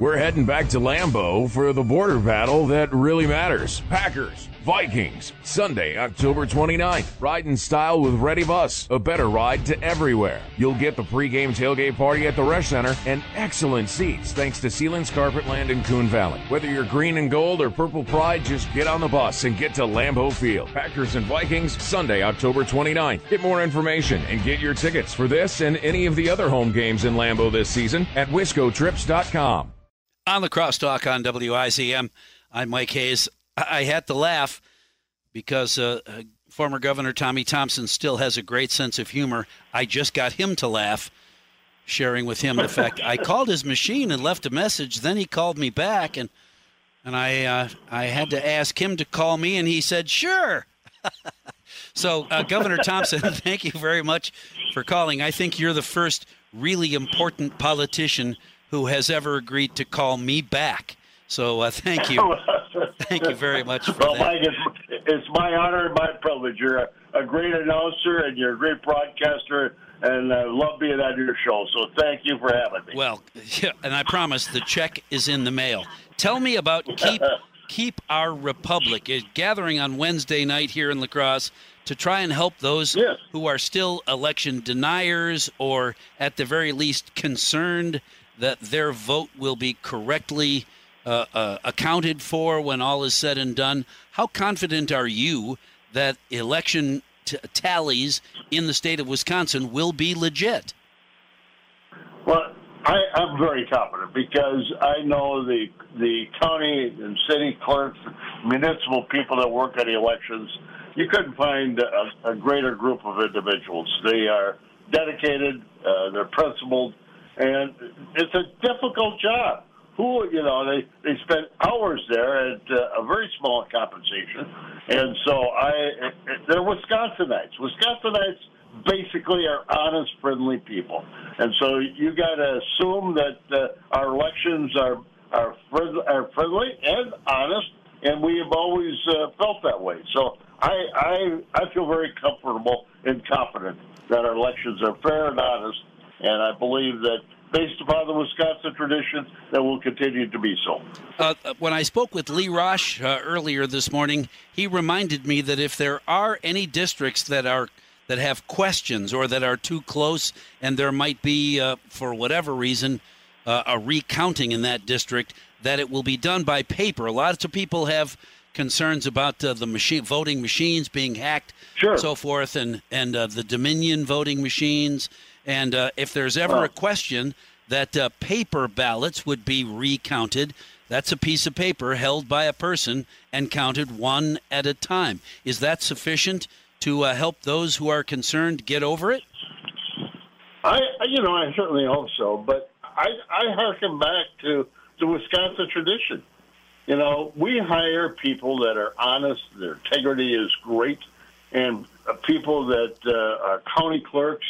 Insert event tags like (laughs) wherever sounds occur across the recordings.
We're heading back to Lambeau for the border battle that really matters. Packers, Vikings, Sunday, October 29th. Ride in style with Ready Bus, a better ride to everywhere. You'll get the pregame tailgate party at the Resch Center and excellent seats thanks to Sealands Carpetland in Coon Valley. Whether you're green and gold or purple pride, just get on the bus and get to Lambeau Field. Packers and Vikings, Sunday, October 29th. Get more information and get your tickets for this and any of the other home games in Lambeau this season at wiscotrips.com. On the crosstalk on WIZM, I'm Mike Hayes. I had to laugh because uh, uh, former Governor Tommy Thompson still has a great sense of humor. I just got him to laugh, sharing with him the fact I called his machine and left a message. Then he called me back, and and I uh, I had to ask him to call me, and he said sure. (laughs) so, uh, Governor Thompson, (laughs) thank you very much for calling. I think you're the first really important politician who has ever agreed to call me back. So uh, thank you. (laughs) thank you very much for well, that. Mike, it's, it's my honor and my privilege. You're a, a great announcer and you're a great broadcaster, and I love being on your show. So thank you for having me. Well, yeah, and I promise the check is in the mail. Tell me about keep (laughs) keep our republic is gathering on Wednesday night here in La Crosse to try and help those Yes. who are still election deniers or at the very least concerned that their vote will be correctly uh, uh, accounted for when all is said and done. How confident are you that election t- tallies in the state of Wisconsin will be legit? Well, I, I'm very confident because I know the the county and city clerks, municipal people that work at elections. You couldn't find a, a greater group of individuals. They are dedicated, uh, they're principled, and it's a difficult job. Who you know they they spend hours there at uh, a very small compensation, and so I they're Wisconsinites. Wisconsinites basically are honest, friendly people, and so you got to assume that uh, our elections are are, friend, are friendly and honest, and we have always uh, felt that way. So I, I I feel very comfortable and confident that our elections are fair and honest, and I believe that based upon the Wisconsin tradition, that will continue to be so. Uh, when I spoke with Lee Rasch uh, earlier this morning, he reminded me that if there are any districts that are that have questions or that are too close, and there might be, uh, for whatever reason, uh, a recounting in that district, that it will be done by paper. A lot of people have concerns about uh, the machine voting machines being hacked, Sure. so forth, and and uh, the Dominion voting machines. And uh, if there's ever Well- a question that uh, paper ballots would be recounted, that's a piece of paper held by a person and counted one at a time. Is that sufficient to uh, help those who are concerned get over it? I, you know, I certainly hope so, but I, I harken back to the Wisconsin tradition. You know, we hire people that are honest, their integrity is great, and uh, people that uh, are county clerks,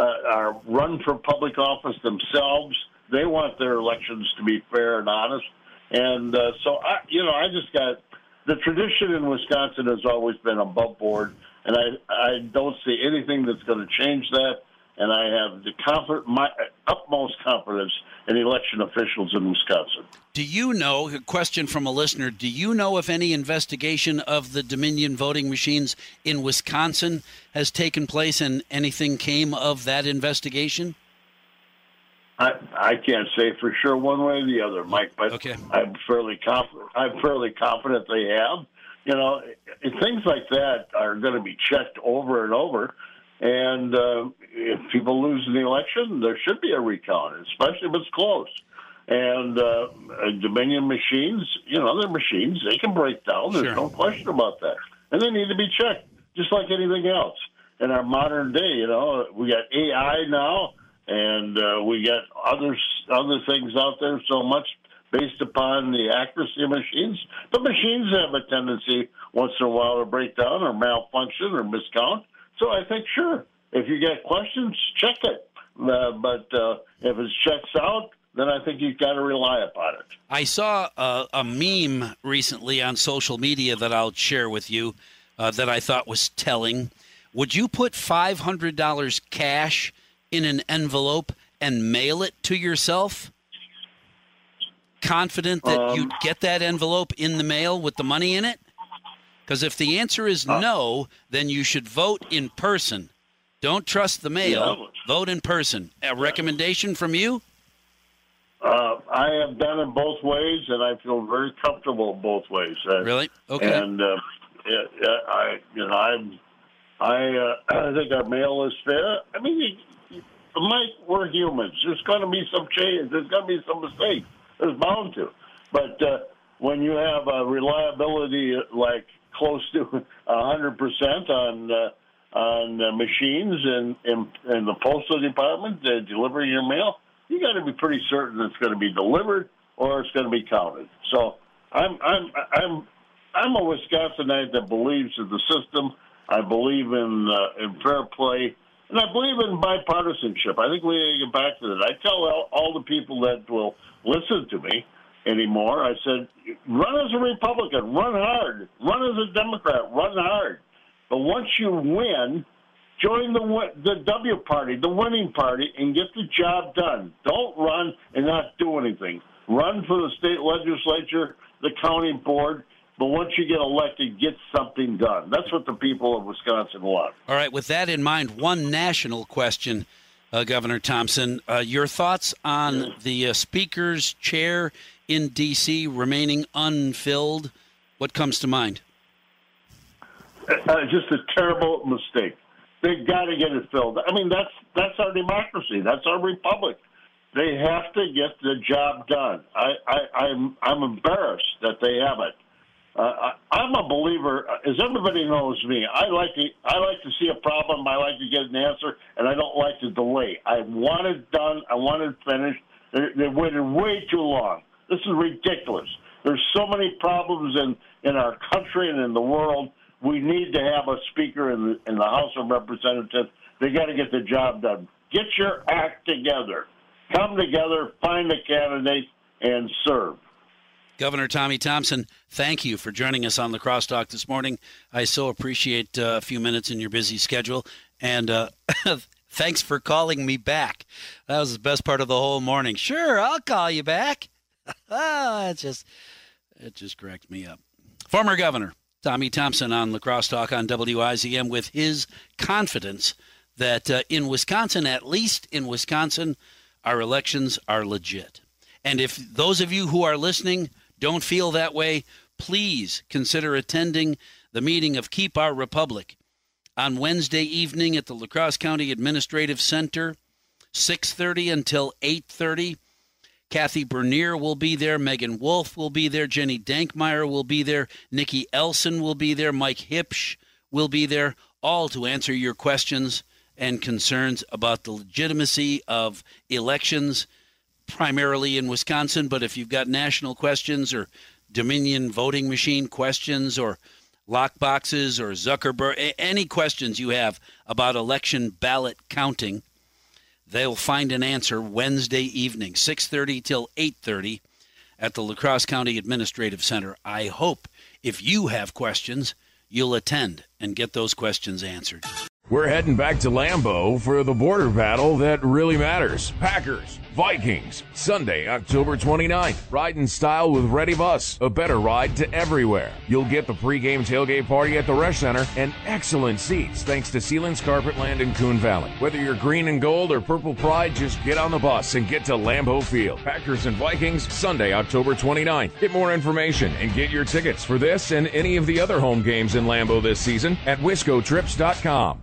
are run for public office themselves. They want their elections to be fair and honest, and uh, so I, you know, I just got the tradition in Wisconsin has always been above board, and I I don't see anything that's going to change that. And I have the comfort, my utmost confidence in election officials in Wisconsin. Do you know, a question from a listener, do you know if any investigation of the Dominion voting machines in Wisconsin has taken place and anything came of that investigation? I I can't say for sure one way or the other, Mike, but Okay. I'm fairly confident. I'm fairly confident they have. You know, things like that are going to be checked over and over. And uh, if people lose in the election, there should be a recount, especially if it's close. And uh, Dominion machines, you know, they're machines. They can break down. There's Sure. no question about that. And they need to be checked, just like anything else. In our modern day, you know, we got AI now, and uh, we got other other things out there so much based upon the accuracy of machines. But machines have a tendency once in a while to break down or malfunction or miscount. So I think sure, if you get questions, check it. Uh, but uh, if it checks out, then I think you've got to rely upon it. I saw a, a meme recently on social media that I'll share with you uh, that I thought was telling. Would you put $500 cash in an envelope and mail it to yourself? confident that Um, you'd get that envelope in the mail with the money in it? Because if the answer is Uh, no, then you should vote in person. Don't trust the mail. Yeah. Vote in person. A recommendation from you? Uh, I have done it both ways, and I feel very comfortable both ways. Uh, Really? Okay. And uh, I, you know, I'm, I, uh, (clears throat) I think our mail is fair. I mean, you, Mike, we're humans. There's going to be some change. There's going to be some mistakes. There's bound to. But uh, when you have a reliability like close to hundred percent on uh, on uh, machines and in, in the postal department uh, delivering your mail, you got to be pretty certain it's going to be delivered or it's going to be counted. So I'm I'm I'm I'm a Wisconsinite that believes in the system. I believe in uh, in fair play, and I believe in bipartisanship. I think we need to get back to that. I tell all, all the people that will listen to me anymore. I said, run as a Republican, run hard, run as a Democrat, run hard. But once you win, join the the W party, the winning party, and get the job done. Don't run and not do anything. Run for the state legislature, the county board, but once you get elected, get something done. That's what the people of Wisconsin want. All right. With that in mind, one national question, uh, Governor Thompson. Uh, your thoughts on the uh, Speaker's chair in D.C. remaining unfilled? What comes to mind? Uh, just a terrible mistake. They've got to get it filled. I mean, that's that's our democracy. That's our republic. They have to get the job done. I, I, I'm I'm embarrassed that they haven't. Uh, I, I'm a believer, as everybody knows me. I like to I like to see a problem. I like to get an answer, and I don't like to delay. I want it done. I want it finished. They, they waited way too long. This is ridiculous. There's so many problems in in our country and in the world. We need to have a speaker in the in the House of Representatives. They got to get the job done. Get your act together. Come together, find a candidate, and serve. Governor Tommy Thompson, thank you for joining us on the Crosstalk this morning. I so appreciate uh, a few minutes in your busy schedule, and uh, (laughs) thanks for calling me back. That was the best part of the whole morning. Sure, I'll call you back. (laughs) it just it just cracked me up. Former Governor Tommy Thompson on La Crosse Talk on WIZM with his confidence that uh, in Wisconsin, at least in Wisconsin, our elections are legit. And if those of you who are listening don't feel that way, please consider attending the meeting of Keep Our Republic on Wednesday evening at the La Crosse County Administrative Center, 6:30 until 8:30. Kathy Bernier will be there. Meagan Wolfe will be there. Ginny Dankmeyer will be there. Nikki Elsen will be there. Mike Huebsch will be there, all to answer your questions and concerns about the legitimacy of elections, primarily in Wisconsin. But if you've got national questions or Dominion voting machine questions or lockboxes or Zuckerberg, any questions you have about election ballot counting, they'll find an answer Wednesday evening, 6:30 till 8:30 at the La Crosse County Administrative Center. I hope if you have questions, you'll attend and get those questions answered. We're heading back to Lambeau for the border battle that really matters. Packers, Vikings, Sunday, October 29th. Ride in style with Ready Bus, a better ride to everywhere. You'll get the pregame tailgate party at the Resch Center and excellent seats thanks to Sealands Carpetland in Coon Valley. Whether you're green and gold or purple pride, just get on the bus and get to Lambeau Field. Packers and Vikings, Sunday, October 29th. Get more information and get your tickets for this and any of the other home games in Lambeau this season at wiscotrips.com.